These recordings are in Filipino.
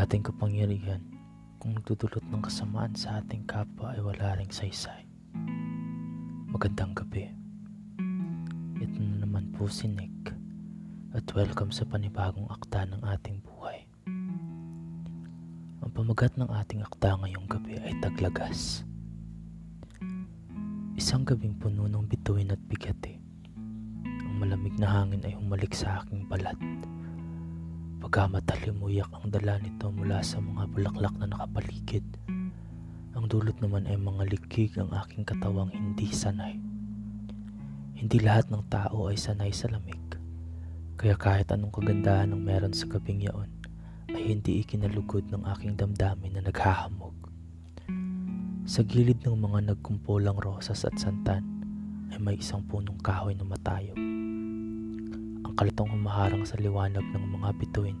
ating kapangyarihan kung nagdudulot ng kasamaan sa ating kapwa ay wala ring saysay. Magandang gabi. Ito na naman po si Nick at welcome sa panibagong akta ng ating buhay. Ang pamagat ng ating akta ngayong gabi ay taglagas. Isang gabing puno ng bituin at bigati. Ang malamig na hangin ay humalik sa aking balat Pagkamat halimuyak ang dala nito mula sa mga bulaklak na nakapaligid. Ang dulot naman ay mga likig ang aking katawang hindi sanay. Hindi lahat ng tao ay sanay sa lamig. Kaya kahit anong kagandahan ng meron sa gabing yaon, ay hindi ikinalugod ng aking damdamin na naghahamog. Sa gilid ng mga nagkumpulang rosas at santan ay may isang punong kahoy na matayog ang kalitong humaharang sa liwanag ng mga bituin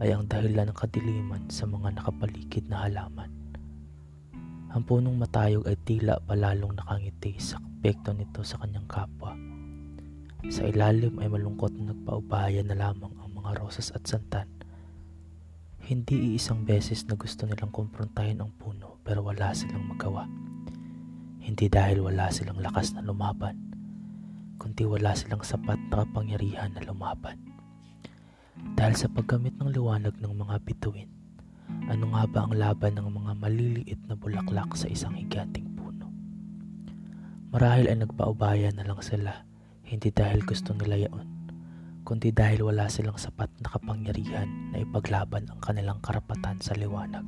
ay ang dahilan ng kadiliman sa mga nakapaligid na halaman. Ang punong matayog ay tila palalong nakangiti sa kapekto nito sa kanyang kapwa. Sa ilalim ay malungkot na nagpaubaya na lamang ang mga rosas at santan. Hindi iisang beses na gusto nilang kumprontahin ang puno pero wala silang magawa. Hindi dahil wala silang lakas na lumaban kundi wala silang sapat na kapangyarihan na lumaban. Dahil sa paggamit ng liwanag ng mga bituin, ano nga ba ang laban ng mga maliliit na bulaklak sa isang higanting puno? Marahil ay nagpaubaya na lang sila, hindi dahil gusto nila yaon, kundi dahil wala silang sapat na kapangyarihan na ipaglaban ang kanilang karapatan sa liwanag.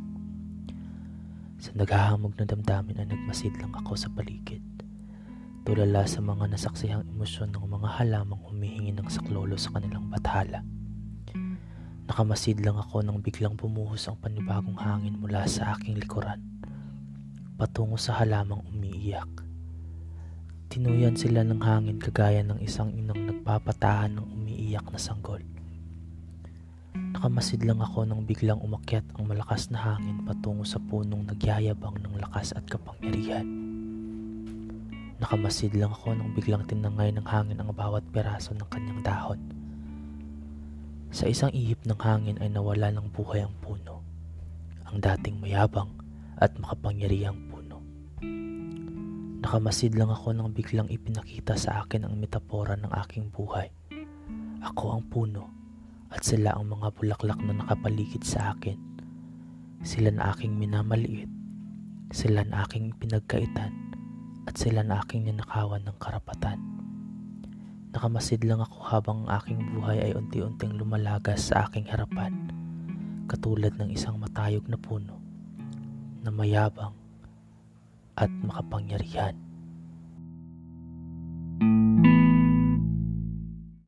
Sa naghahamog na damdamin ay nagmasid lang ako sa paligid tulala sa mga nasaksihang emosyon ng mga halamang humihingi ng saklolo sa kanilang bathala. Nakamasid lang ako nang biglang bumuhos ang panibagong hangin mula sa aking likuran, patungo sa halamang umiiyak. Tinuyan sila ng hangin kagaya ng isang inang nagpapatahan ng umiiyak na sanggol. Nakamasid lang ako nang biglang umakyat ang malakas na hangin patungo sa punong nagyayabang ng lakas at kapangyarihan. Nakamasid lang ako nang biglang tinangay ng hangin ang bawat piraso ng kanyang dahon. Sa isang ihip ng hangin ay nawala ng buhay ang puno, ang dating mayabang at makapangyarihang puno. Nakamasid lang ako nang biglang ipinakita sa akin ang metapora ng aking buhay. Ako ang puno at sila ang mga bulaklak na nakapaligid sa akin. Sila na aking minamaliit, sila na aking pinagkaitan, at sila na aking ninakawan ng karapatan. Nakamasid lang ako habang ang aking buhay ay unti-unting lumalagas sa aking harapan, katulad ng isang matayog na puno na mayabang at makapangyarihan.